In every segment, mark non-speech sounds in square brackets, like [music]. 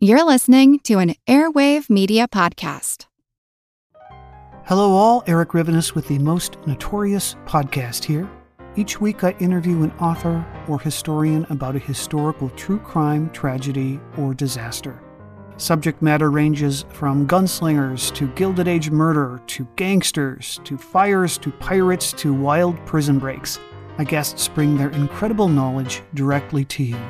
You're listening to an Airwave Media Podcast. Hello, all. Eric Rivenes with the Most Notorious podcast here. Each week, I interview an author or historian about a historical true crime, tragedy, or disaster. Subject matter ranges from gunslingers to Gilded Age murder to gangsters to fires to pirates to wild prison breaks. My guests bring their incredible knowledge directly to you.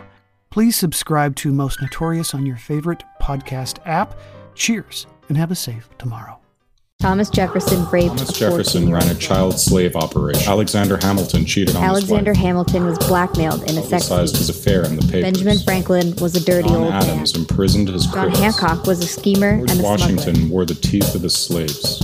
Please subscribe to Most Notorious on your favorite podcast app. Cheers and have a safe tomorrow. Thomas Jefferson raped Thomas Jefferson ran a child slave operation. Alexander Hamilton cheated on Alexander his wife. Hamilton was blackmailed in a sex Publicized his affair in the papers. Benjamin Franklin was a dirty John old Adams man. imprisoned his John critics. Hancock was a schemer George and a Washington smuggler. wore the teeth of his slaves.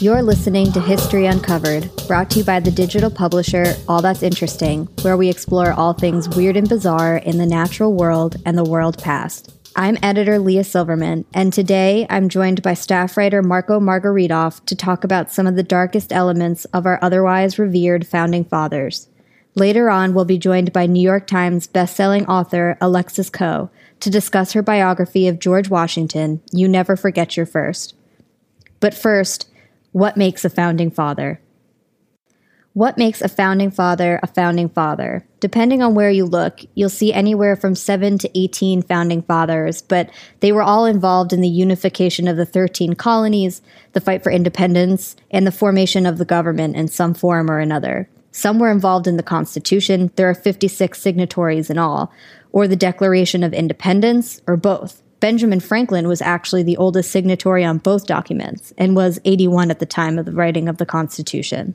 You're listening to History Uncovered, brought to you by the digital publisher All That's Interesting, where we explore all things weird and bizarre in the natural world and the world past. I'm editor Leah Silverman, and today I'm joined by staff writer Marco Margaritoff to talk about some of the darkest elements of our otherwise revered founding fathers. Later on, we'll be joined by New York Times bestselling author Alexis Coe to discuss her biography of George Washington, You Never Forget Your First. But first, what makes a founding father? What makes a founding father a founding father? Depending on where you look, you'll see anywhere from 7 to 18 founding fathers, but they were all involved in the unification of the 13 colonies, the fight for independence, and the formation of the government in some form or another. Some were involved in the Constitution, there are 56 signatories in all, or the Declaration of Independence, or both. Benjamin Franklin was actually the oldest signatory on both documents and was 81 at the time of the writing of the Constitution.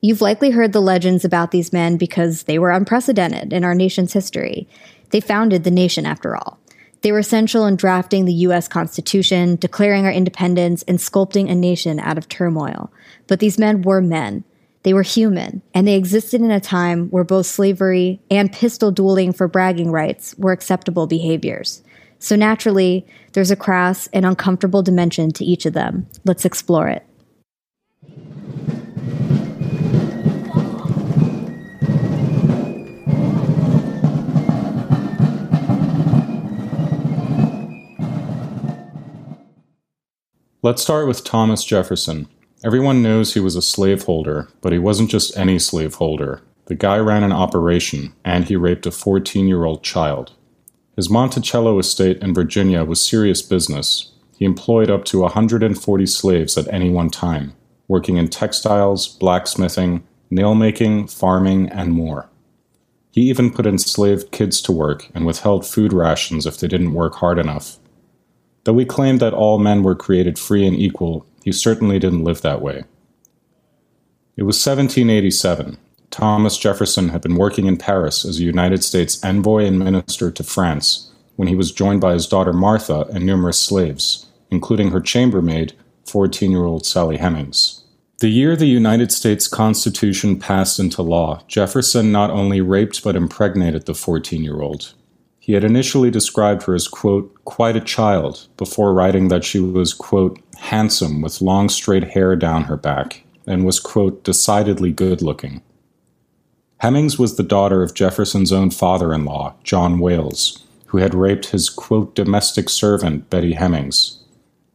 You've likely heard the legends about these men because they were unprecedented in our nation's history. They founded the nation, after all. They were essential in drafting the U.S. Constitution, declaring our independence, and sculpting a nation out of turmoil. But these men were men. They were human, and they existed in a time where both slavery and pistol dueling for bragging rights were acceptable behaviors. So naturally, there's a crass and uncomfortable dimension to each of them. Let's explore it. Let's start with Thomas Jefferson. Everyone knows he was a slaveholder, but he wasn't just any slaveholder. The guy ran an operation, and he raped a 14 year old child. His Monticello estate in Virginia was serious business. He employed up to 140 slaves at any one time, working in textiles, blacksmithing, nail making, farming, and more. He even put enslaved kids to work and withheld food rations if they didn't work hard enough. Though he claimed that all men were created free and equal, he certainly didn't live that way. It was 1787. Thomas Jefferson had been working in Paris as a United States envoy and minister to France when he was joined by his daughter Martha and numerous slaves, including her chambermaid, 14 year old Sally Hemings. The year the United States Constitution passed into law, Jefferson not only raped but impregnated the 14 year old. He had initially described her as, quote, quite a child, before writing that she was, quote, handsome with long straight hair down her back, and was, quote, decidedly good looking. Hemings was the daughter of Jefferson's own father in law, John Wayles, who had raped his, quote, domestic servant, Betty Hemings.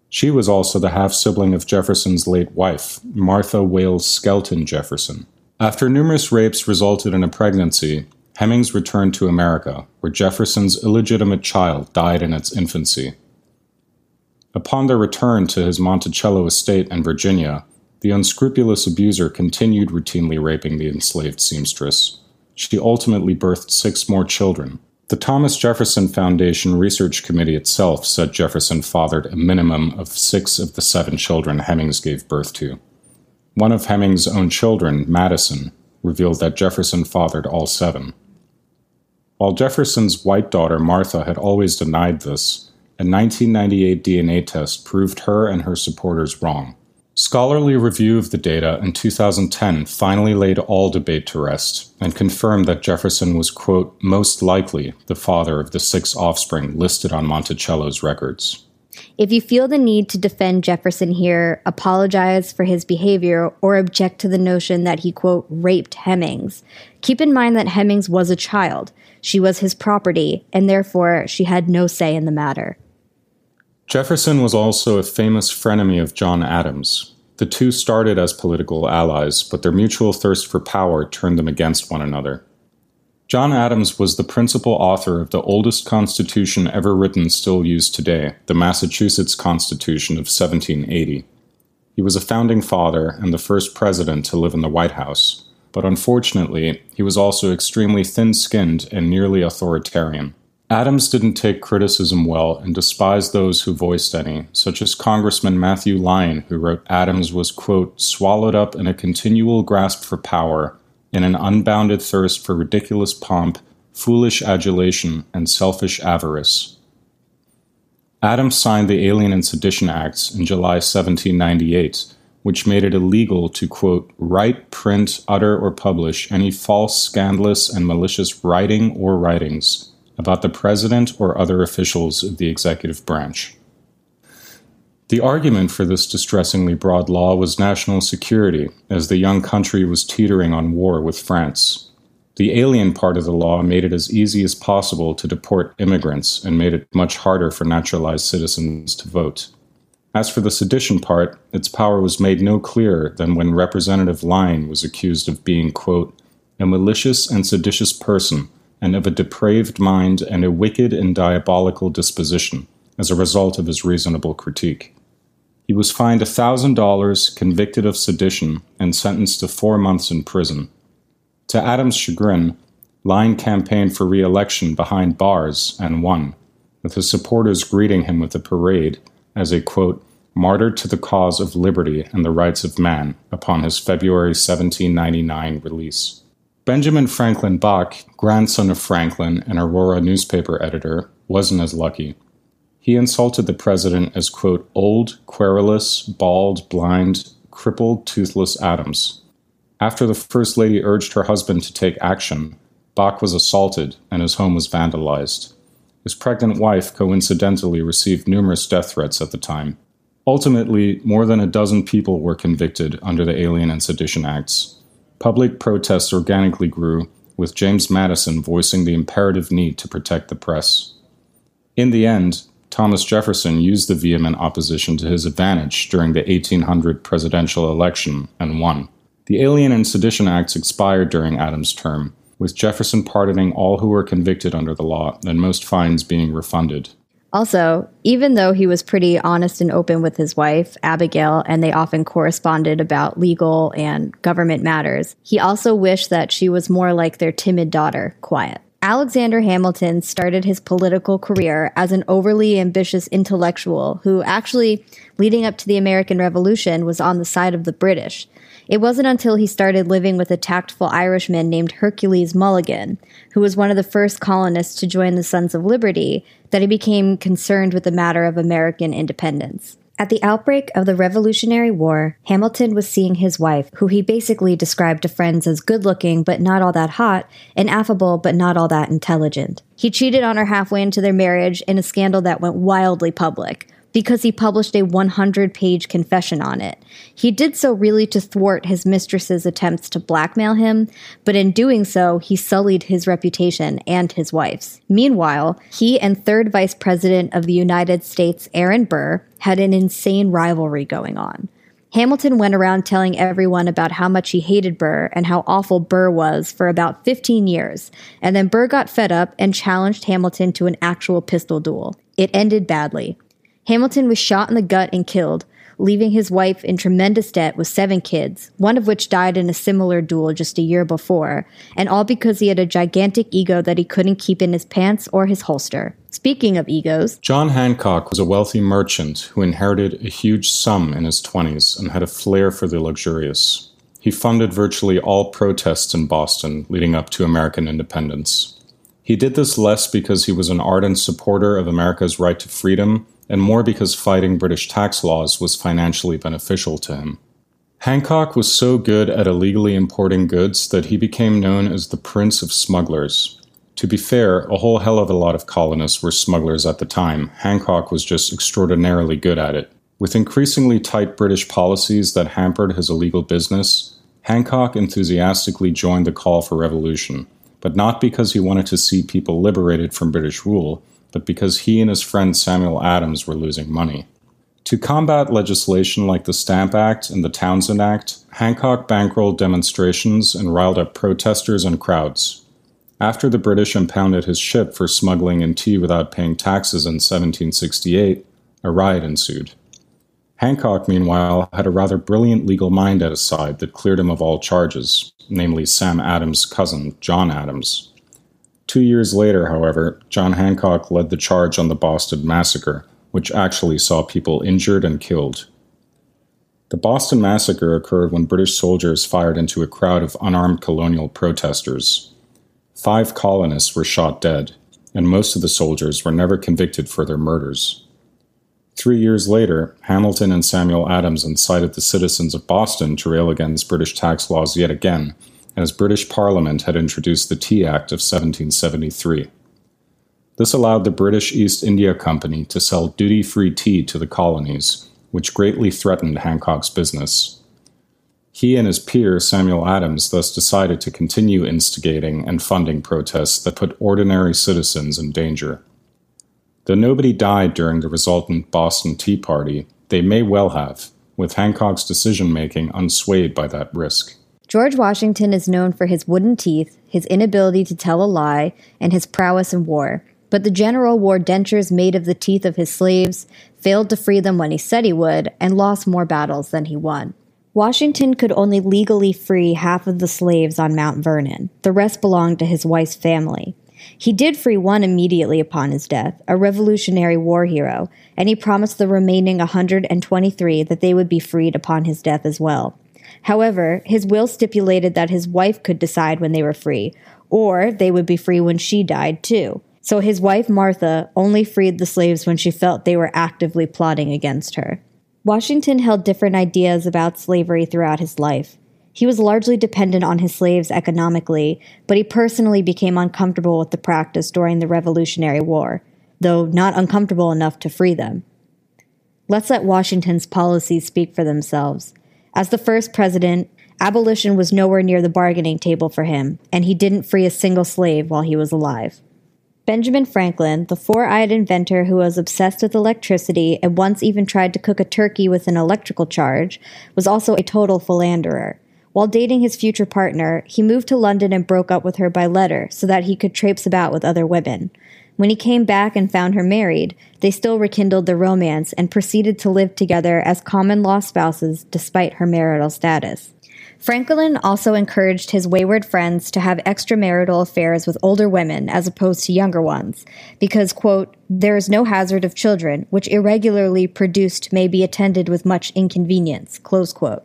She was also the half sibling of Jefferson's late wife, Martha Wayles Skelton Jefferson. After numerous rapes resulted in a pregnancy, Hemings returned to America, where Jefferson's illegitimate child died in its infancy. Upon their return to his Monticello estate in Virginia, the unscrupulous abuser continued routinely raping the enslaved seamstress. She ultimately birthed six more children. The Thomas Jefferson Foundation Research Committee itself said Jefferson fathered a minimum of six of the seven children Hemings gave birth to. One of Hemings' own children, Madison, revealed that Jefferson fathered all seven. While Jefferson's white daughter Martha had always denied this, a 1998 DNA test proved her and her supporters wrong. Scholarly review of the data in 2010 finally laid all debate to rest and confirmed that Jefferson was, quote, most likely the father of the six offspring listed on Monticello's records. If you feel the need to defend Jefferson here, apologize for his behavior, or object to the notion that he, quote, raped Hemings, keep in mind that Hemings was a child. She was his property, and therefore she had no say in the matter. Jefferson was also a famous frenemy of John Adams. The two started as political allies, but their mutual thirst for power turned them against one another. John Adams was the principal author of the oldest constitution ever written still used today, the Massachusetts Constitution of 1780. He was a founding father and the first president to live in the White House, but unfortunately, he was also extremely thin skinned and nearly authoritarian. Adams didn't take criticism well and despised those who voiced any, such as Congressman Matthew Lyon, who wrote Adams was, quote, swallowed up in a continual grasp for power in an unbounded thirst for ridiculous pomp, foolish adulation, and selfish avarice. Adams signed the Alien and Sedition Acts in July 1798, which made it illegal to, quote, write, print, utter, or publish any false, scandalous, and malicious writing or writings about the President or other officials of the executive branch. The argument for this distressingly broad law was national security, as the young country was teetering on war with France. The alien part of the law made it as easy as possible to deport immigrants and made it much harder for naturalized citizens to vote. As for the sedition part, its power was made no clearer than when Representative Lyon was accused of being, quote, a malicious and seditious person, and of a depraved mind and a wicked and diabolical disposition, as a result of his reasonable critique. He was fined $1,000, convicted of sedition, and sentenced to four months in prison. To Adams' chagrin, Lyon campaigned for re election behind bars and won, with his supporters greeting him with a parade as a quote, martyr to the cause of liberty and the rights of man upon his February 1799 release. Benjamin Franklin Bach, grandson of Franklin and Aurora newspaper editor, wasn't as lucky. He insulted the president as, quote, old, querulous, bald, blind, crippled, toothless Adams. After the First Lady urged her husband to take action, Bach was assaulted and his home was vandalized. His pregnant wife coincidentally received numerous death threats at the time. Ultimately, more than a dozen people were convicted under the Alien and Sedition Acts. Public protests organically grew, with James Madison voicing the imperative need to protect the press. In the end, Thomas Jefferson used the vehement opposition to his advantage during the 1800 presidential election and won. The Alien and Sedition Acts expired during Adams' term, with Jefferson pardoning all who were convicted under the law and most fines being refunded. Also, even though he was pretty honest and open with his wife, Abigail, and they often corresponded about legal and government matters, he also wished that she was more like their timid daughter, quiet. Alexander Hamilton started his political career as an overly ambitious intellectual who actually, leading up to the American Revolution, was on the side of the British. It wasn't until he started living with a tactful Irishman named Hercules Mulligan, who was one of the first colonists to join the Sons of Liberty, that he became concerned with the matter of American independence. At the outbreak of the Revolutionary War, Hamilton was seeing his wife, who he basically described to friends as good looking but not all that hot, and affable but not all that intelligent. He cheated on her halfway into their marriage in a scandal that went wildly public because he published a 100 page confession on it. He did so really to thwart his mistress's attempts to blackmail him, but in doing so, he sullied his reputation and his wife's. Meanwhile, he and third vice president of the United States, Aaron Burr, had an insane rivalry going on. Hamilton went around telling everyone about how much he hated Burr and how awful Burr was for about 15 years, and then Burr got fed up and challenged Hamilton to an actual pistol duel. It ended badly. Hamilton was shot in the gut and killed, leaving his wife in tremendous debt with seven kids, one of which died in a similar duel just a year before, and all because he had a gigantic ego that he couldn't keep in his pants or his holster. Speaking of egos, John Hancock was a wealthy merchant who inherited a huge sum in his 20s and had a flair for the luxurious. He funded virtually all protests in Boston leading up to American independence. He did this less because he was an ardent supporter of America's right to freedom and more because fighting British tax laws was financially beneficial to him. Hancock was so good at illegally importing goods that he became known as the Prince of Smugglers. To be fair, a whole hell of a lot of colonists were smugglers at the time. Hancock was just extraordinarily good at it. With increasingly tight British policies that hampered his illegal business, Hancock enthusiastically joined the call for revolution, but not because he wanted to see people liberated from British rule, but because he and his friend Samuel Adams were losing money. To combat legislation like the Stamp Act and the Townshend Act, Hancock bankrolled demonstrations and riled up protesters and crowds. After the British impounded his ship for smuggling in tea without paying taxes in 1768, a riot ensued. Hancock, meanwhile, had a rather brilliant legal mind at his side that cleared him of all charges, namely Sam Adams' cousin, John Adams. Two years later, however, John Hancock led the charge on the Boston Massacre, which actually saw people injured and killed. The Boston Massacre occurred when British soldiers fired into a crowd of unarmed colonial protesters. Five colonists were shot dead, and most of the soldiers were never convicted for their murders. Three years later, Hamilton and Samuel Adams incited the citizens of Boston to rail against British tax laws yet again, as British Parliament had introduced the Tea Act of 1773. This allowed the British East India Company to sell duty free tea to the colonies, which greatly threatened Hancock's business. He and his peer, Samuel Adams, thus decided to continue instigating and funding protests that put ordinary citizens in danger. Though nobody died during the resultant Boston Tea Party, they may well have, with Hancock's decision making unswayed by that risk. George Washington is known for his wooden teeth, his inability to tell a lie, and his prowess in war. But the general wore dentures made of the teeth of his slaves, failed to free them when he said he would, and lost more battles than he won. Washington could only legally free half of the slaves on Mount Vernon. The rest belonged to his wife's family. He did free one immediately upon his death, a Revolutionary War hero, and he promised the remaining 123 that they would be freed upon his death as well. However, his will stipulated that his wife could decide when they were free, or they would be free when she died too. So his wife, Martha, only freed the slaves when she felt they were actively plotting against her. Washington held different ideas about slavery throughout his life. He was largely dependent on his slaves economically, but he personally became uncomfortable with the practice during the Revolutionary War, though not uncomfortable enough to free them. Let's let Washington's policies speak for themselves. As the first president, abolition was nowhere near the bargaining table for him, and he didn't free a single slave while he was alive. Benjamin Franklin, the four eyed inventor who was obsessed with electricity and once even tried to cook a turkey with an electrical charge, was also a total philanderer. While dating his future partner, he moved to London and broke up with her by letter so that he could traipse about with other women. When he came back and found her married, they still rekindled their romance and proceeded to live together as common law spouses despite her marital status. Franklin also encouraged his wayward friends to have extramarital affairs with older women as opposed to younger ones, because, quote, there is no hazard of children, which irregularly produced may be attended with much inconvenience, close quote.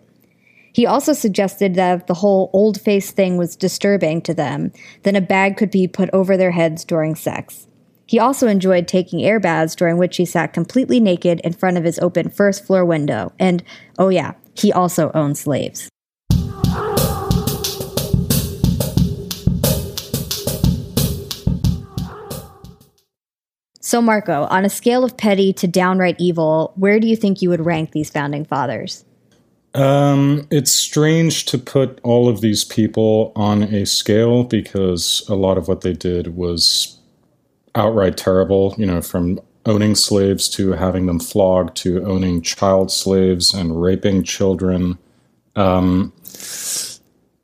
He also suggested that if the whole old face thing was disturbing to them, then a bag could be put over their heads during sex. He also enjoyed taking air baths during which he sat completely naked in front of his open first floor window. And, oh yeah, he also owned slaves. So, Marco, on a scale of petty to downright evil, where do you think you would rank these founding fathers? Um, it's strange to put all of these people on a scale because a lot of what they did was outright terrible, you know, from owning slaves to having them flogged to owning child slaves and raping children. Um,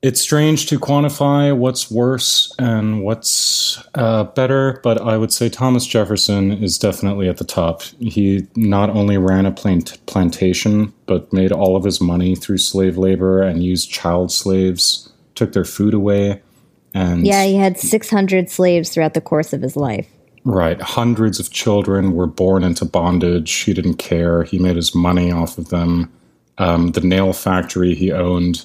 it's strange to quantify what's worse and what's uh, better, but I would say Thomas Jefferson is definitely at the top. He not only ran a plant- plantation, but made all of his money through slave labor and used child slaves, took their food away. And yeah, he had 600 slaves throughout the course of his life. Right. Hundreds of children were born into bondage. He didn't care. He made his money off of them. Um, the nail factory he owned.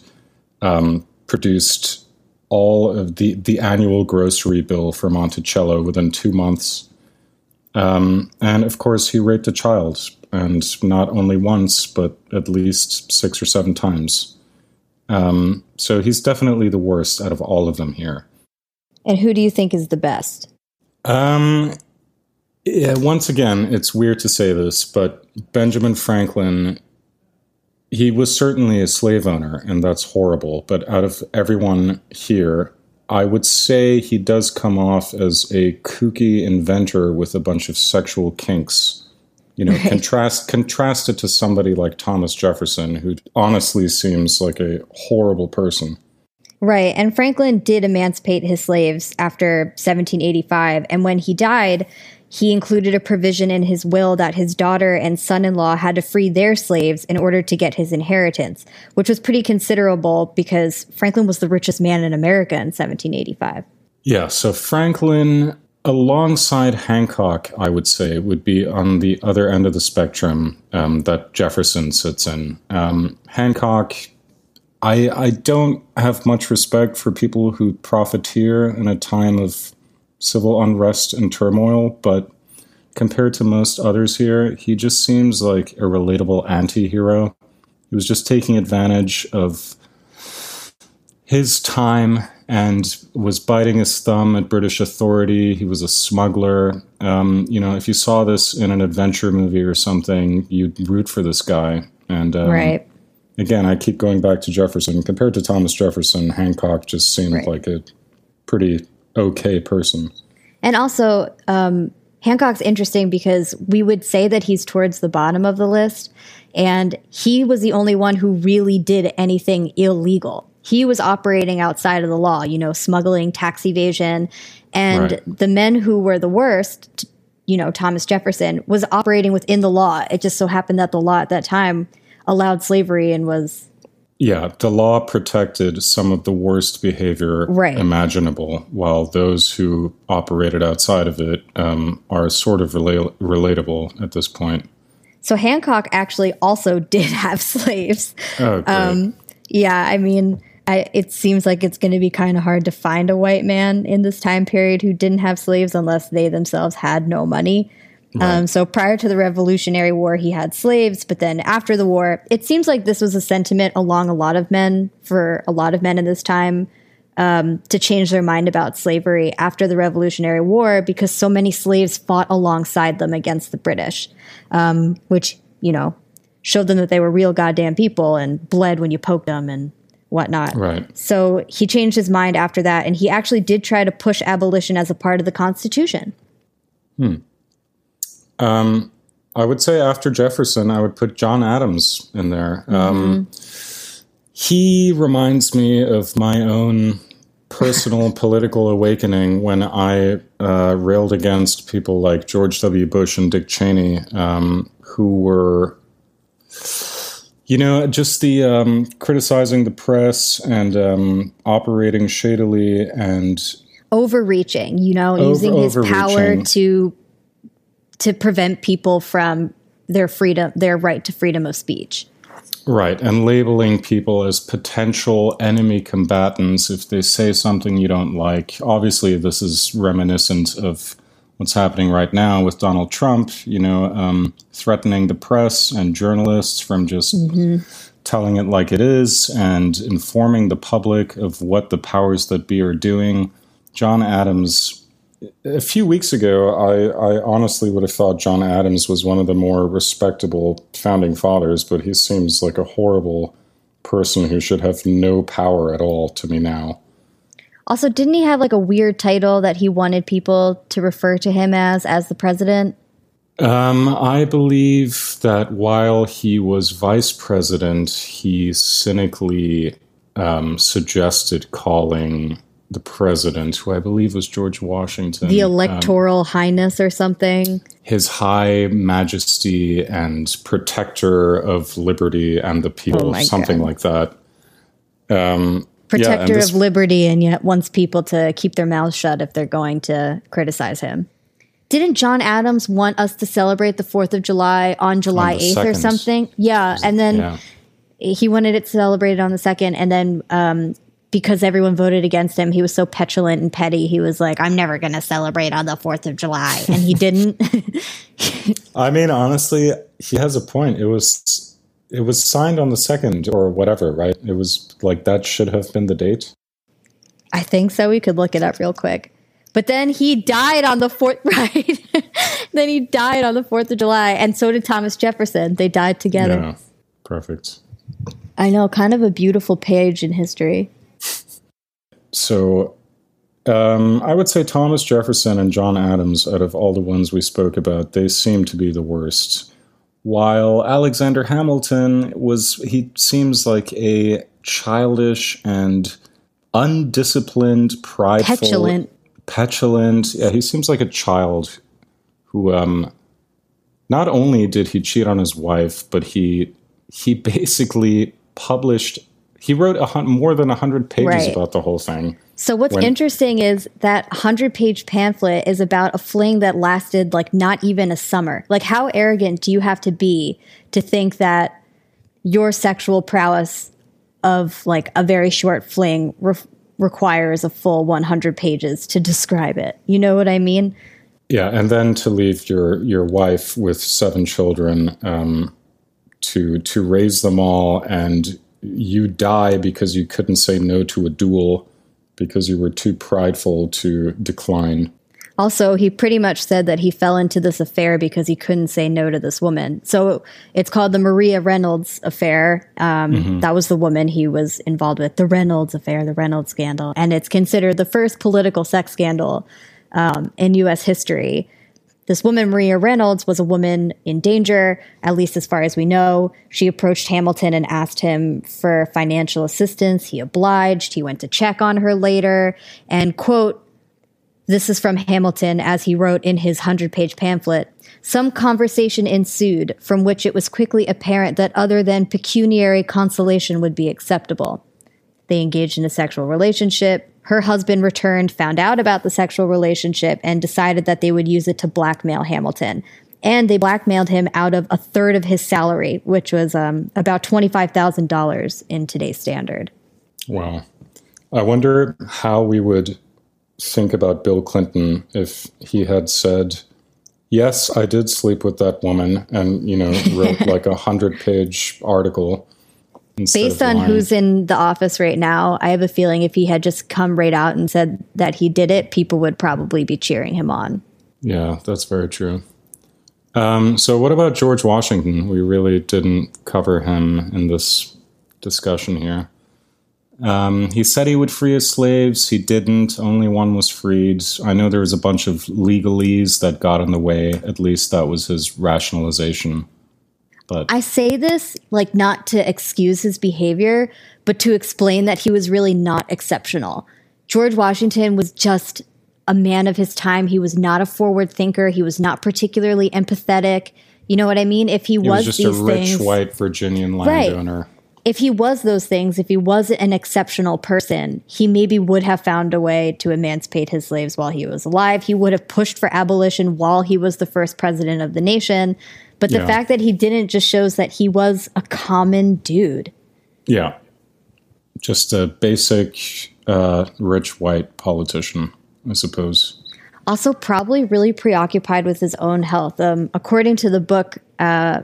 Um, produced all of the the annual grocery bill for Monticello within two months. Um, and of course, he raped a child, and not only once, but at least six or seven times. Um, so he's definitely the worst out of all of them here. And who do you think is the best? Um, yeah, once again, it's weird to say this, but Benjamin Franklin he was certainly a slave owner, and that's horrible. But out of everyone here, I would say he does come off as a kooky inventor with a bunch of sexual kinks. You know, right. contrast contrast it to somebody like Thomas Jefferson, who honestly seems like a horrible person. Right. And Franklin did emancipate his slaves after 1785. And when he died, he included a provision in his will that his daughter and son in law had to free their slaves in order to get his inheritance, which was pretty considerable because Franklin was the richest man in America in 1785. Yeah, so Franklin, alongside Hancock, I would say, would be on the other end of the spectrum um, that Jefferson sits in. Um, Hancock, I, I don't have much respect for people who profiteer in a time of civil unrest and turmoil, but compared to most others here, he just seems like a relatable anti hero. He was just taking advantage of his time and was biting his thumb at British authority. He was a smuggler. Um, you know, if you saw this in an adventure movie or something, you'd root for this guy. And um, right. Again, I keep going back to Jefferson. Compared to Thomas Jefferson, Hancock just seemed right. like a pretty okay person. And also, um, Hancock's interesting because we would say that he's towards the bottom of the list, and he was the only one who really did anything illegal. He was operating outside of the law, you know, smuggling, tax evasion, and right. the men who were the worst, you know, Thomas Jefferson, was operating within the law. It just so happened that the law at that time allowed slavery and was yeah, the law protected some of the worst behavior right. imaginable, while those who operated outside of it um, are sort of rela- relatable at this point. So Hancock actually also [laughs] did have slaves. Oh, um, yeah, I mean, I, it seems like it's going to be kind of hard to find a white man in this time period who didn't have slaves unless they themselves had no money. Right. Um, so prior to the Revolutionary War, he had slaves, but then after the war, it seems like this was a sentiment along a lot of men for a lot of men in this time um, to change their mind about slavery after the Revolutionary War because so many slaves fought alongside them against the British, um, which you know showed them that they were real goddamn people and bled when you poked them and whatnot. Right. So he changed his mind after that, and he actually did try to push abolition as a part of the Constitution. Hmm. Um, I would say after Jefferson, I would put John Adams in there. Um, mm-hmm. He reminds me of my own personal [laughs] political awakening when I uh, railed against people like George W. Bush and Dick Cheney, um, who were, you know, just the um, criticizing the press and um, operating shadily and overreaching. You know, over, using his power to to prevent people from their freedom, their right to freedom of speech. Right, and labeling people as potential enemy combatants if they say something you don't like. Obviously, this is reminiscent of what's happening right now with Donald Trump, you know, um, threatening the press and journalists from just mm-hmm. telling it like it is and informing the public of what the powers that be are doing. John Adams a few weeks ago, I, I, honestly would have thought John Adams was one of the more respectable founding fathers, but he seems like a horrible person who should have no power at all to me now. Also, didn't he have like a weird title that he wanted people to refer to him as as the president? Um, I believe that while he was vice president, he cynically um, suggested calling the president, who I believe was George Washington. The electoral um, highness or something. His high majesty and protector of liberty and the people, oh something God. like that. Um, protector yeah, this, of liberty and yet wants people to keep their mouths shut if they're going to criticize him. Didn't John Adams want us to celebrate the 4th of July on July on 8th or something? Yeah. And then yeah. he wanted it celebrated on the 2nd. And then um, because everyone voted against him, he was so petulant and petty. He was like, I'm never going to celebrate on the 4th of July. And he didn't. [laughs] I mean, honestly, he has a point. It was it was signed on the 2nd or whatever, right? It was like that should have been the date. I think so. We could look it up real quick. But then he died on the 4th, [laughs] right? then he died on the 4th of July. And so did Thomas Jefferson. They died together. Yeah, perfect. I know, kind of a beautiful page in history. So Um, I would say Thomas Jefferson and John Adams, out of all the ones we spoke about, they seem to be the worst. While Alexander Hamilton was, he seems like a childish and undisciplined, prideful, Petulant. petulant. Yeah, he seems like a child who, um, not only did he cheat on his wife, but he he basically published. He wrote a hun- more than hundred pages Right. about the whole thing. So what's When- interesting is that 100-page pamphlet is about a fling that lasted like not even a summer. Like how arrogant do you have to be to think that your sexual prowess of like a very short fling re- requires a full 100 pages to describe it. You know what I mean? Yeah, and then to leave your your wife with seven children, um, to to raise them all, and you die because you couldn't say no to a duel because you were too prideful to decline. Also, he pretty much said that he fell into this affair because he couldn't say no to this woman. So it's called the Maria Reynolds affair. Um, That was the woman he was involved with, the Reynolds affair, the Reynolds scandal. And it's considered the first political sex scandal um, in U.S. history. This woman, Maria Reynolds, was a woman in danger, at least as far as we know. She approached Hamilton and asked him for financial assistance. He obliged. He went to check on her later. And, quote, this is from Hamilton as he wrote in his 100 page pamphlet. Some conversation ensued from which it was quickly apparent that other than pecuniary consolation would be acceptable. They engaged in a sexual relationship. Her husband returned, found out about the sexual relationship, and decided that they would use it to blackmail Hamilton. And they blackmailed him out of a third of his salary, which was um, about $25,000 in today's standard. Wow, I wonder how we would think about Bill Clinton if he had said, "Yes, I did sleep with that woman," and you know wrote like a hundred page article. Based on lying. who's in the office right now, I have a feeling if he had just come right out and said that he did it, people would probably be cheering him on. Yeah, that's very true. Um, so, what about George Washington? We really didn't cover him in this discussion here. Um, he said he would free his slaves. He didn't. Only one was freed. I know there was a bunch of legalese that got in the way. At least that was his rationalization. But I say this like not to excuse his behavior, but to explain that he was really not exceptional. George Washington was just a man of his time. He was not a forward thinker. He was not particularly empathetic. You know what I mean? If he, he was, was just a rich things, white Virginian Right. landowner. if he was those things, if he was an exceptional person, he maybe would have found a way to emancipate his slaves while he was alive. He would have pushed for abolition while he was the first president of the nation. But the Yeah. fact that he didn't just shows that he was a common dude. Yeah. Just a basic uh, rich white politician, I suppose. Also, probably really preoccupied with his own health. Um, according to the book, uh,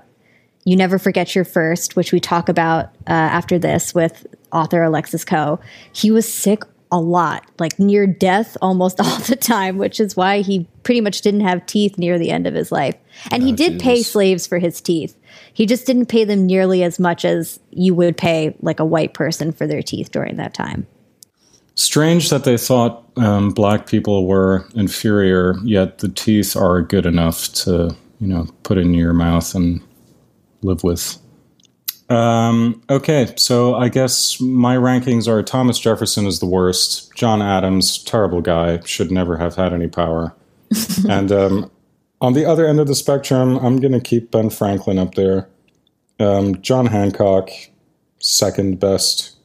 You Never Forget Your First, which we talk about uh, after this with author Alexis Coe, he was sick a lot, like near death almost [laughs] all the time, which is why he pretty much didn't have teeth near the end of his life. And he did pay slaves for his teeth. He just didn't pay them nearly as much as you would pay like a white person for their teeth during that time. Strange that they thought um, black people were inferior, yet the teeth are good enough to, you know, put in your mouth and live with. Um, okay, so I guess my rankings are Thomas Jefferson is the worst, John Adams, terrible guy, should never have had any power. [laughs] and um, on the other end of the spectrum, I'm going to keep Ben Franklin up there. Um, John Hancock, second best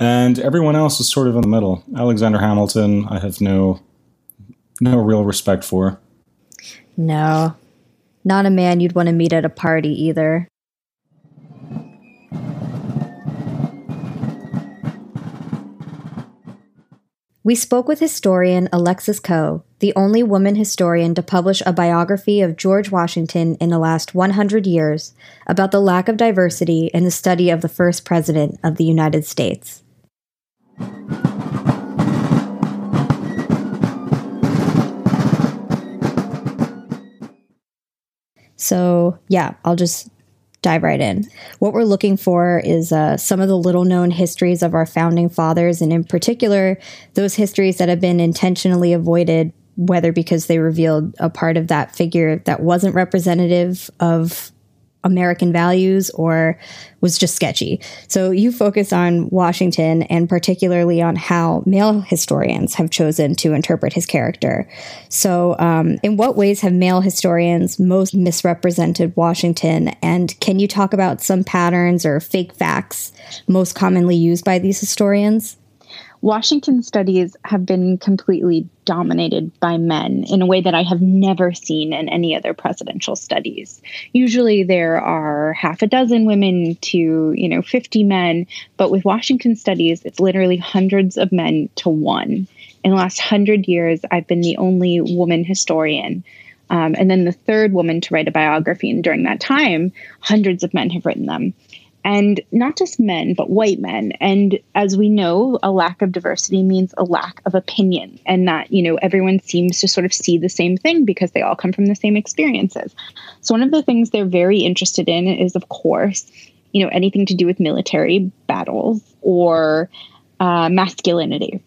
and everyone else is sort of in the middle. Alexander Hamilton, I have no no real respect for. No, not a man you'd want to meet at a party either. We spoke with historian Alexis Coe, the only woman historian to publish a biography of George Washington in the last 100 years, about the lack of diversity in the study of the first president of the United States. So, yeah, I'll just dive right in. What we're looking for is uh, some of the little known histories of our founding fathers, and in particular, those histories that have been intentionally avoided, whether because they revealed a part of that figure that wasn't representative of American values or was just sketchy. So you focus on Washington and particularly on how male historians have chosen to interpret his character. So, um, in what ways have male historians most misrepresented Washington? And can you talk about some patterns or fake facts most commonly used by these historians? Washington studies have been completely dominated by men in a way that I have never seen in any other presidential studies. Usually there are half a dozen women to, you know, 50 men, but with Washington studies, it's literally hundreds of men to one. In the last hundred years, I've been the only woman historian. Um, and then the third woman to write a biography. And during that time, hundreds of men have written them and not just men, but white men. And as we know, a lack of diversity means a lack of opinion, and that, you know, everyone seems to sort of see the same thing because they all come from the same experiences. So, one of the things they're very interested in is, of course, you know, anything to do with military battles or uh, masculinity.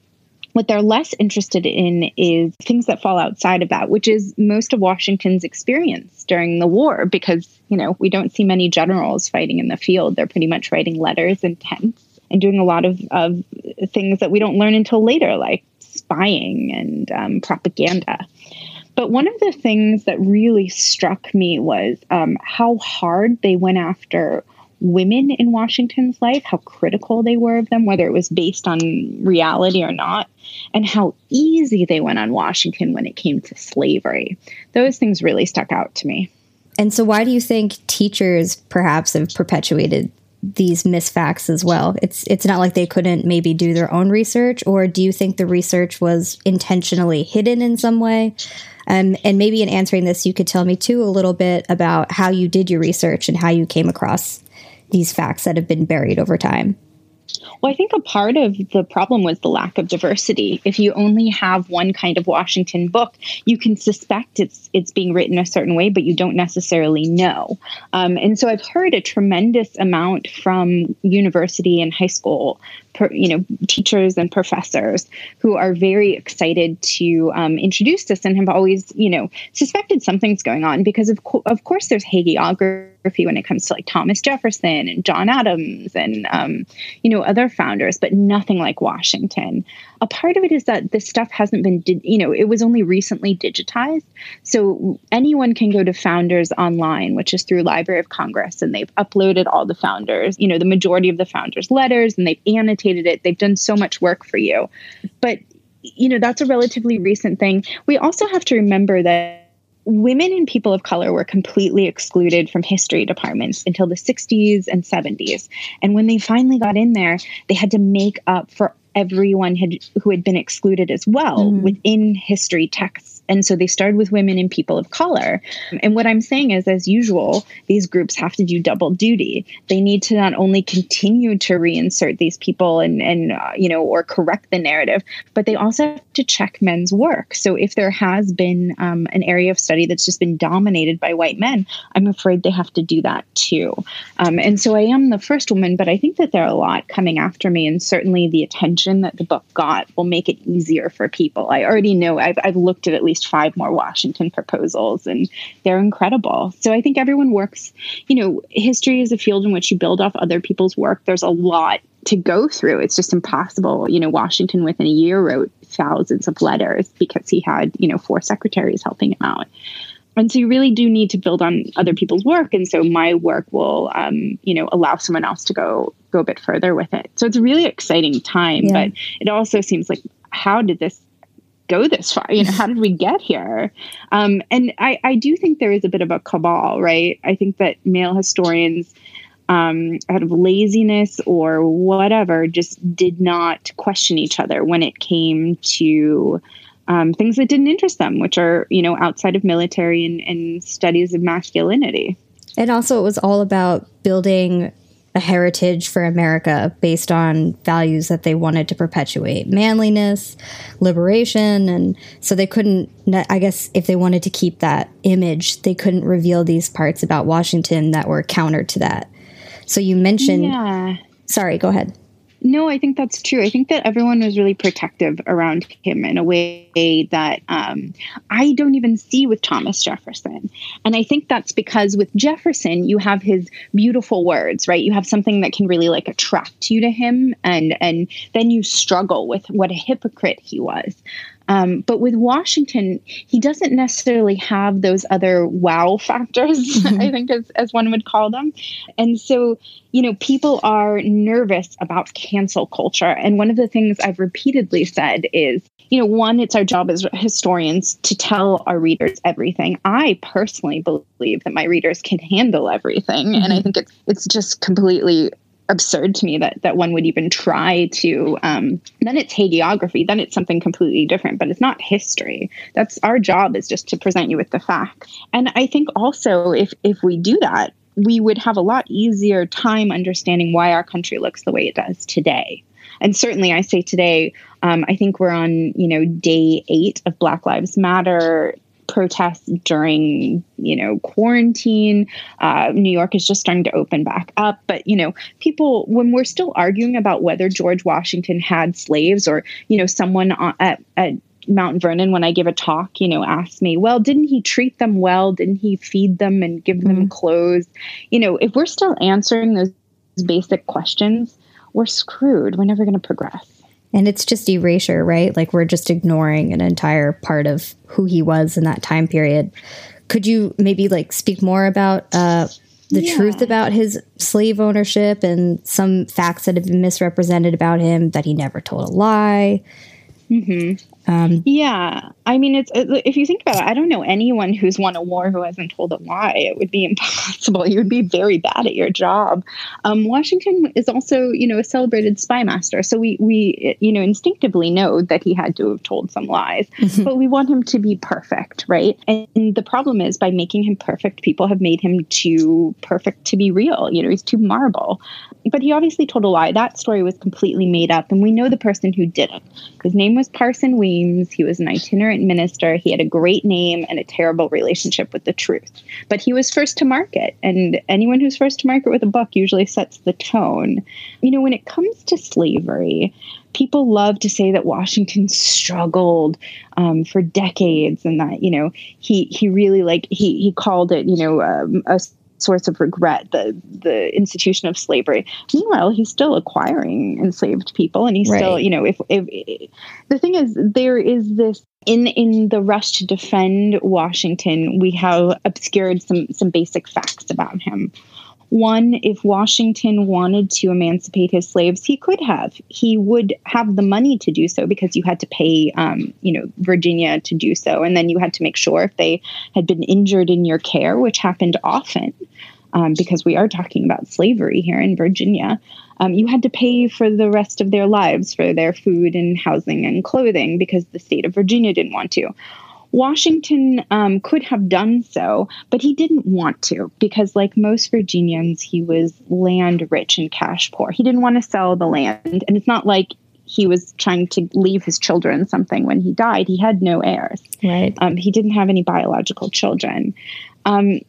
What they're less interested in is things that fall outside of that, which is most of Washington's experience during the war, because, you know, we don't see many generals fighting in the field. They're pretty much writing letters and tents and doing a lot of, of things that we don't learn until later, like spying and um, propaganda. But one of the things that really struck me was um, how hard they went after women in Washington's life, how critical they were of them, whether it was based on reality or not, and how easy they went on Washington when it came to slavery. Those things really stuck out to me. And so, why do you think teachers perhaps have perpetuated these misfacts as well? It's it's not like they couldn't maybe do their own research, or do you think the research was intentionally hidden in some way? Um, and maybe in answering this, you could tell me too a little bit about how you did your research and how you came across these facts that have been buried over time? Well, I think a part of the problem was the lack of diversity. If you only have one kind of Washington book, you can suspect it's it's being written a certain way, but you don't necessarily know. Um, and so I've heard a tremendous amount from university and high school you know teachers and professors who are very excited to um, introduce this and have always you know suspected something's going on because of co- of course there's hagiography when it comes to like Thomas Jefferson and John Adams and um, you know other founders, but nothing like Washington. A part of it is that this stuff hasn't been di- you know it was only recently digitized, so anyone can go to Founders online, which is through Library of Congress, and they've uploaded all the founders, you know the majority of the founders' letters, and they've annotated it. They've done so much work for you. But, you know, that's a relatively recent thing. We also have to remember that women and people of color were completely excluded from history departments until the 60s and 70s. And when they finally got in there, they had to make up for everyone had who had been excluded as well mm. within history texts and so they started with women and people of color. And what I'm saying is, as usual, these groups have to do double duty. They need to not only continue to reinsert these people and, and uh, you know, or correct the narrative, but they also have to check men's work. So if there has been um, an area of study that's just been dominated by white men, I'm afraid they have to do that too. Um, and so I am the first woman, but I think that there are a lot coming after me. And certainly the attention that the book got will make it easier for people. I already know, I've, I've looked at at least least five more Washington proposals, and they're incredible. So I think everyone works, you know, history is a field in which you build off other people's work. There's a lot to go through. It's just impossible. You know, Washington within a year wrote thousands of letters because he had, you know, four secretaries helping him out. And so you really do need to build on other people's work. And so my work will, um, you know, allow someone else to go go a bit further with it. So it's a really exciting time. Yeah. But it also seems like how did this go this far? You know, how did we get here? Um, and I, I do think there is a bit of a cabal, right? I think that male historians, um, out of laziness or whatever, just did not question each other when it came to um, things that didn't interest them, which are, you know, outside of military and, and studies of masculinity. And also, it was all about building a heritage for America based on values that they wanted to perpetuate manliness, liberation. And so they couldn't, I guess, if they wanted to keep that image, they couldn't reveal these parts about Washington that were counter to that. So you mentioned. Yeah. Sorry, go ahead. No, I think that's true. I think that everyone was really protective around him in a way that um, I don't even see with Thomas Jefferson. And I think that's because with Jefferson, you have his beautiful words, right? You have something that can really like attract you to him, and and then you struggle with what a hypocrite he was. Um, but with Washington, he doesn't necessarily have those other wow [laughs] factors, mm-hmm. I think, as, as one would call them. And so, you know, people are nervous about cancel culture. And one of the things I've repeatedly said is, you know, one, it's our job as historians to tell our readers everything. I personally believe that my readers can handle everything. Mm-hmm. And I mm-hmm. think it's it's just completely absurd to me that that one would even try to um, then it's hagiography then it's something completely different but it's not history. That's our job is just to present you with the facts and i think also if if we do that we would have a lot easier time understanding why our country looks the way it does today. And certainly i say today um, i think we're on you know day eight of black lives matter protests during you know quarantine uh, new york is just starting to open back up but you know people when we're still arguing about whether george washington had slaves or you know someone at, at Mount Vernon, when I give a talk, you know, asks me, well, didn't he treat them well? Didn't he feed them and give them mm-hmm. clothes? You know, if we're still answering those basic questions, we're screwed. We're never going to progress. And it's just erasure, right? Like we're just ignoring an entire part of who he was in that time period. Could you maybe like speak more about uh, the yeah. truth about his slave ownership and some facts that have been misrepresented about him that he never told a lie? Mm-hmm. Um, yeah, I mean, it's if you think about it, I don't know anyone who's won a war who hasn't told a lie. It would be [laughs] impossible. You would be very bad at your job. Um, Washington is also, you know, a celebrated spy master, so we we you know instinctively know that he had to have told some lies, mm-hmm. but we want him to be perfect, right? And the problem is by making him perfect, people have made him too perfect to be real. You know, he's too marble. But he obviously told a lie. That story was completely made up, and we know the person who did it. His name was Parson Weems James. He was an itinerant minister. He had a great name and a terrible relationship with the truth. But he was first to market, and anyone who's first to market with a book usually sets the tone. You know, when it comes to slavery, people love to say that Washington struggled um, for decades, and that you know he he really like he he called it you know um, a source of regret, the the institution of slavery. Meanwhile, he's still acquiring enslaved people, and he's right. still, you know, if, if, if the thing is, there is this in in the rush to defend Washington, we have obscured some some basic facts about him. One, if Washington wanted to emancipate his slaves, he could have. He would have the money to do so because you had to pay, um, you know, Virginia to do so, and then you had to make sure if they had been injured in your care, which happened often, um, because we are talking about slavery here in Virginia. Um, you had to pay for the rest of their lives for their food and housing and clothing because the state of Virginia didn't want to. Washington um, could have done so, but he didn't want to because, like most Virginians, he was land rich and cash poor. He didn't want to sell the land. And it's not like he was trying to leave his children something when he died. He had no heirs. Right. Um, he didn't have any biological children. Um,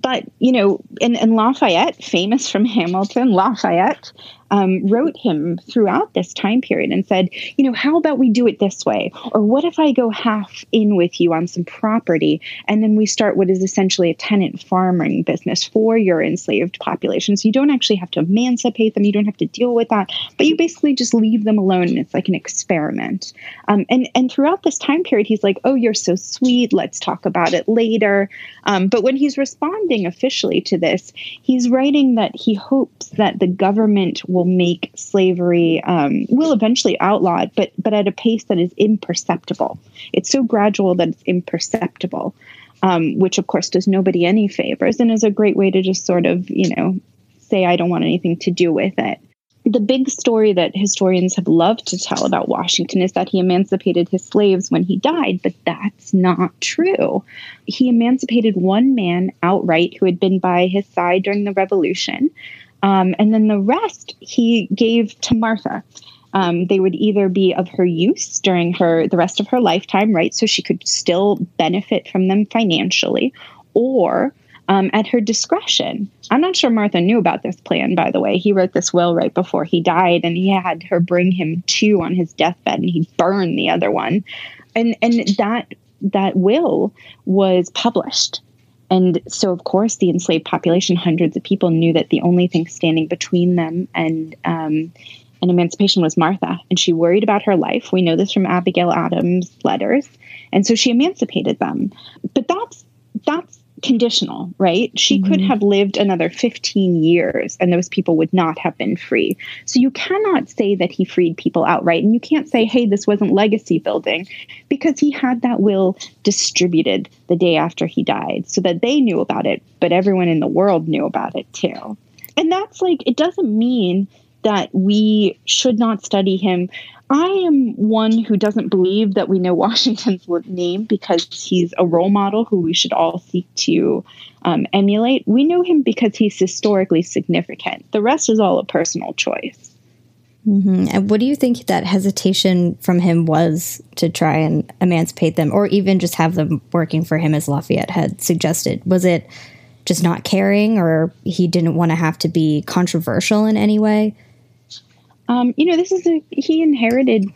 but you know, and, and Lafayette, famous from Hamilton, Lafayette um, wrote him throughout this time period and said, you know, how about we do it this way? Or what if I go half in with you on some property and then we start what is essentially a tenant farming business for your enslaved population? So you don't actually have to emancipate them, you don't have to deal with that, but you basically just leave them alone and it's like an experiment. Um, and, and throughout this time period, he's like, oh, you're so sweet, let's talk about it later. Um, but when he's responding officially to this, he's writing that he hopes that the government will will make slavery um, will eventually outlaw it, but but at a pace that is imperceptible. It's so gradual that it's imperceptible, um, which of course does nobody any favors, and is a great way to just sort of you know say I don't want anything to do with it. The big story that historians have loved to tell about Washington is that he emancipated his slaves when he died, but that's not true. He emancipated one man outright who had been by his side during the Revolution, Um, and then the rest he gave to Martha. Um, they would either be of her use during her the rest of her lifetime, right? So she could still benefit from them financially, or um, at her discretion. I'm not sure Martha knew about this plan, by the way. He wrote this will right before he died, and he had her bring him two on his deathbed, and he burned the other one. And and that that will was published. And so, of course, the enslaved population, hundreds of people, knew that the only thing standing between them and um, and emancipation was Martha. And she worried about her life. We know this from Abigail Adams' letters. And so she emancipated them. But that's that's conditional, right? She mm-hmm. could have lived another 15 years and those people would not have been free. So you cannot say that he freed people outright. And you can't say, hey, this wasn't legacy building because he had that will distributed the day after he died so that they knew about it, but everyone in the world knew about it too. And that's like, it doesn't mean that we should not study him I am one who doesn't believe that we know Washington's [laughs] name because he's a role model who we should all seek to um, emulate. We know him because he's historically significant. The rest is all a personal choice. Mm-hmm. And what do you think that hesitation from him was to try and emancipate them, or even just have them working for him as Lafayette had suggested? Was it just not caring, or he didn't want to have to be controversial in any way? Um, you know, this is a, he inherited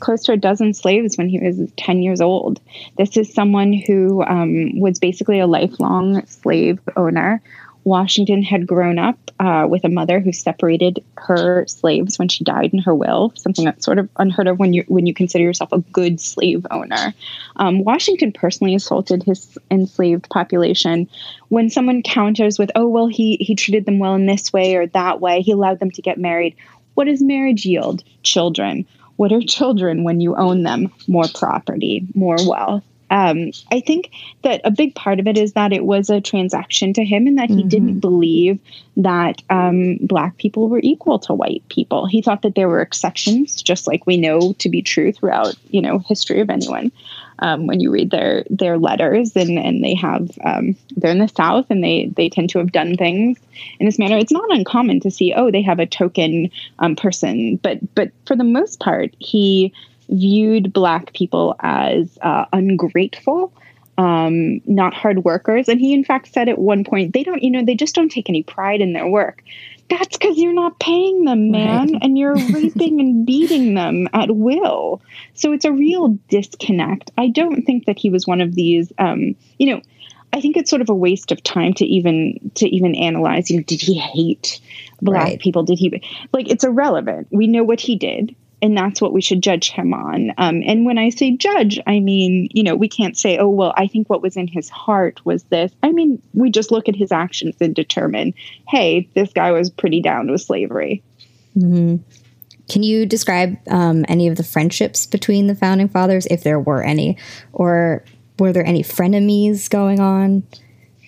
close to a dozen slaves when he was 10 years old. This is someone who um, was basically a lifelong slave owner. Washington had grown up uh, with a mother who separated her slaves when she died in her will, something that's sort of unheard of when you when you consider yourself a good slave owner. Um, Washington personally assaulted his enslaved population. When someone counters with, "Oh well, he he treated them well in this way or that way," he allowed them to get married. What does marriage yield? Children. What are children when you own them? More property, more wealth. Um, I think that a big part of it is that it was a transaction to him and that he mm-hmm. didn't believe that um, black people were equal to white people. He thought that there were exceptions, just like we know to be true throughout, you know, history of anyone um, when you read their their letters and and they have um, they're in the South and they they tend to have done things in this manner. It's not uncommon to see oh they have a token um, person, but but for the most part he viewed black people as uh, ungrateful um, not hard workers. And he, in fact, said at one point, they don't, you know, they just don't take any pride in their work that's because you're not paying them, man, right. and you're [laughs] raping and beating them at will. So it's a real disconnect. I don't think that he was one of these. Um, you know, I think it's sort of a waste of time to even to even analyze. You know, did he hate black right. people? Did he like? It's irrelevant. We know what he did and that's what we should judge him on. Um, and when I say judge, I mean, you know, we can't say, oh, well, I think what was in his heart was this. I mean, we just look at his actions and determine, hey, this guy was pretty down with slavery. Mm-hmm. Can you describe um, any of the friendships between the founding fathers, if there were any, or were there any frenemies going on?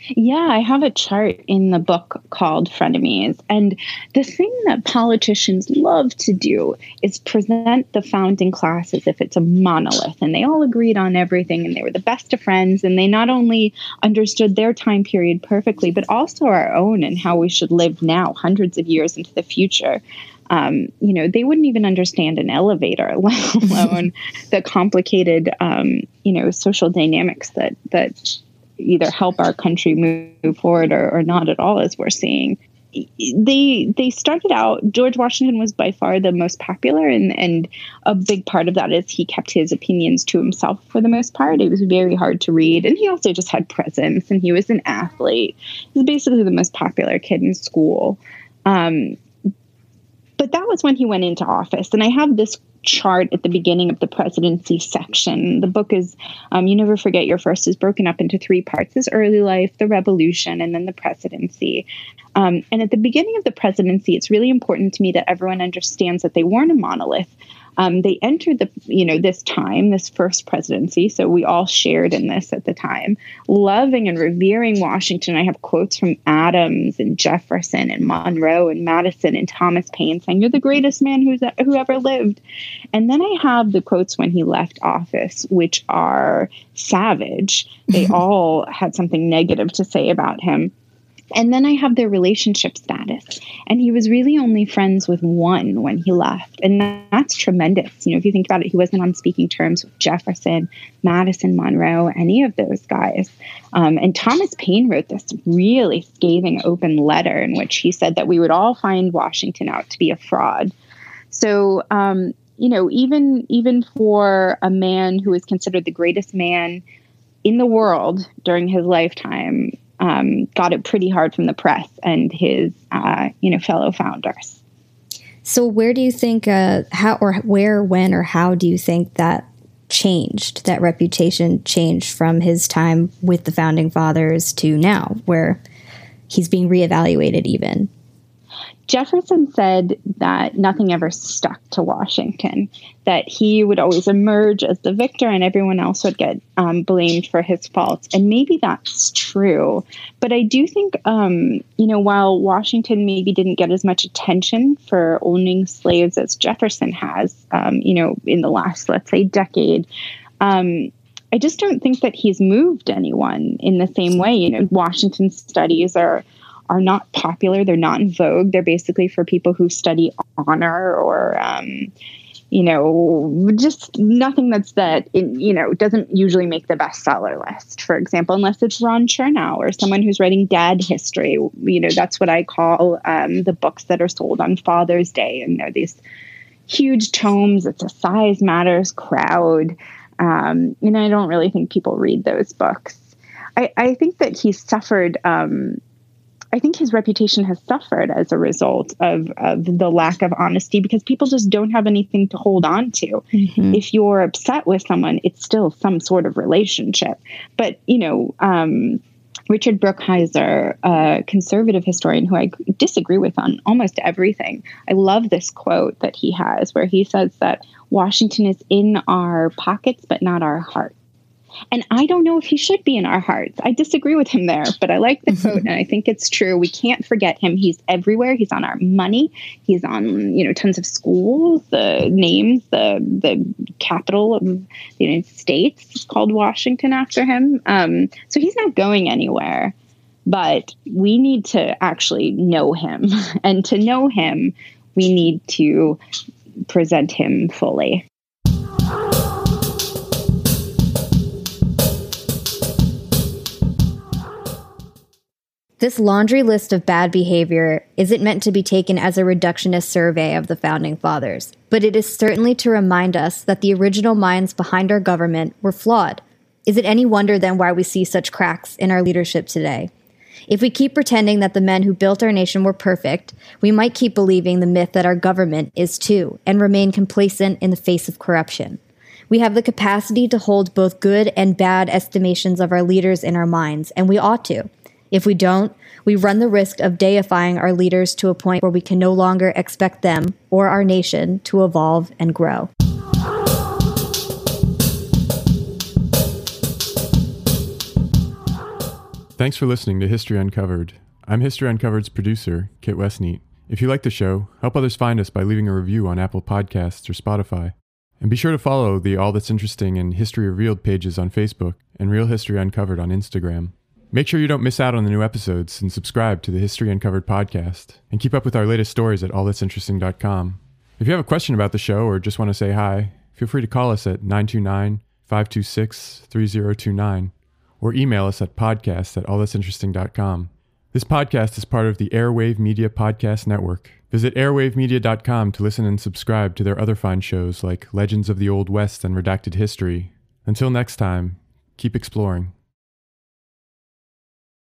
Yeah, I have a chart in the book called Frenemies. And the thing that politicians love to do is present the founding class as if it's a monolith and they all agreed on everything and they were the best of friends. And they not only understood their time period perfectly, but also our own and how we should live now, hundreds of years into the future. Um, you know, they wouldn't even understand an elevator, [laughs] let alone [laughs] the complicated, um, you know, social dynamics that that either help our country move forward or, or not at all, as we're seeing. They they started out. George Washington was by far the most popular, and and a big part of that is he kept his opinions to himself for the most part. It was very hard to read, and he also just had presence, and he was an athlete. He was basically the most popular kid in school. Um, but that was when he went into office, and I have this chart at the beginning of the presidency section. The book is um, You Never Forget Your First is broken up into three parts his early life, the revolution, and then the presidency. Um, and at the beginning of the presidency, it's really important to me that everyone understands that they weren't a monolith. Um, they entered the you know this time this first presidency. So we all shared in this at the time loving and revering washington. I have quotes from adams and jefferson and monroe and madison and thomas paine saying you're the greatest man who's who ever lived. And then i have the quotes when he left office which are savage. They [laughs] all had something negative to say about him And then I have their relationship status. And he was really only friends with one when he left. And that's tremendous. You know, if you think about it, he wasn't on speaking terms with Jefferson, Madison, Monroe, any of those guys. Um, and Thomas Paine wrote this really scathing open letter in which he said that we would all find Washington out to be a fraud. So, um, you know, even even for a man who is considered the greatest man in the world during his lifetime, um, got it pretty hard from the press and his, uh, you know, fellow founders. So, where do you think, uh, how, or where, when, or how do you think that changed? That reputation changed from his time with the founding fathers to now, where he's being reevaluated, even? Jefferson said that nothing ever stuck to Washington, that he would always emerge as the victor and everyone else would get um, blamed for his faults. And maybe that's true. But I do think, um, you know, while Washington maybe didn't get as much attention for owning slaves as Jefferson has, um, you know, in the last, let's say, decade, um, I just don't think that he's moved anyone in the same way. You know, Washington studies are are not popular. They're not in vogue. They're basically for people who study honor or, um, you know, just nothing that's that, you know, doesn't usually make the bestseller list, for example, unless it's Ron Chernow or someone who's writing dad history. You know, that's what I call um, the books that are sold on Father's Day. And they're these huge tomes. It's a size matters crowd. Um, and I don't really think people read those books. I, I think that he suffered um, I think his reputation has suffered as a result of, of the lack of honesty because people just don't have anything to hold on to. Mm-hmm. If you're upset with someone, it's still some sort of relationship. But, you know, um, Richard Brookhiser, a conservative historian who I disagree with on almost everything, I love this quote that he has where he says that Washington is in our pockets, but not our hearts. And I don't know if he should be in our hearts. I disagree with him there, but I like the mm-hmm. [laughs] quote and I think it's true. We can't forget him. He's everywhere. He's on our money. He's on, you know, tons of schools, the names, the the capital of the United States is called Washington after him. Um, so he's not going anywhere. But we need to actually know him. [laughs] And to know him, we need to present him fully. This laundry list of bad behavior isn't meant to be taken as a reductionist survey of the founding fathers, but it is certainly to remind us that the original minds behind our government were flawed. Is it any wonder then why we see such cracks in our leadership today? If we keep pretending that the men who built our nation were perfect, we might keep believing the myth that our government is too, and remain complacent in the face of corruption. We have the capacity to hold both good and bad estimations of our leaders in our minds, and we ought to. If we don't, we run the risk of deifying our leaders to a point where we can no longer expect them or our nation to evolve and grow. Thanks for listening to History Uncovered. I'm History Uncovered's producer, Kit Westneat. If you like the show, help others find us by leaving a review on Apple Podcasts or Spotify. And be sure to follow the All That's Interesting and History Revealed pages on Facebook and Real History Uncovered on Instagram. Make sure you don't miss out on the new episodes and subscribe to the History Uncovered podcast. And keep up with our latest stories at allthatsinteresting.com. If you have a question about the show or just want to say hi, feel free to call us at 929 526 3029 or email us at podcast at allthatsinteresting.com. This podcast is part of the Airwave Media Podcast Network. Visit airwavemedia.com to listen and subscribe to their other fine shows like Legends of the Old West and Redacted History. Until next time, keep exploring.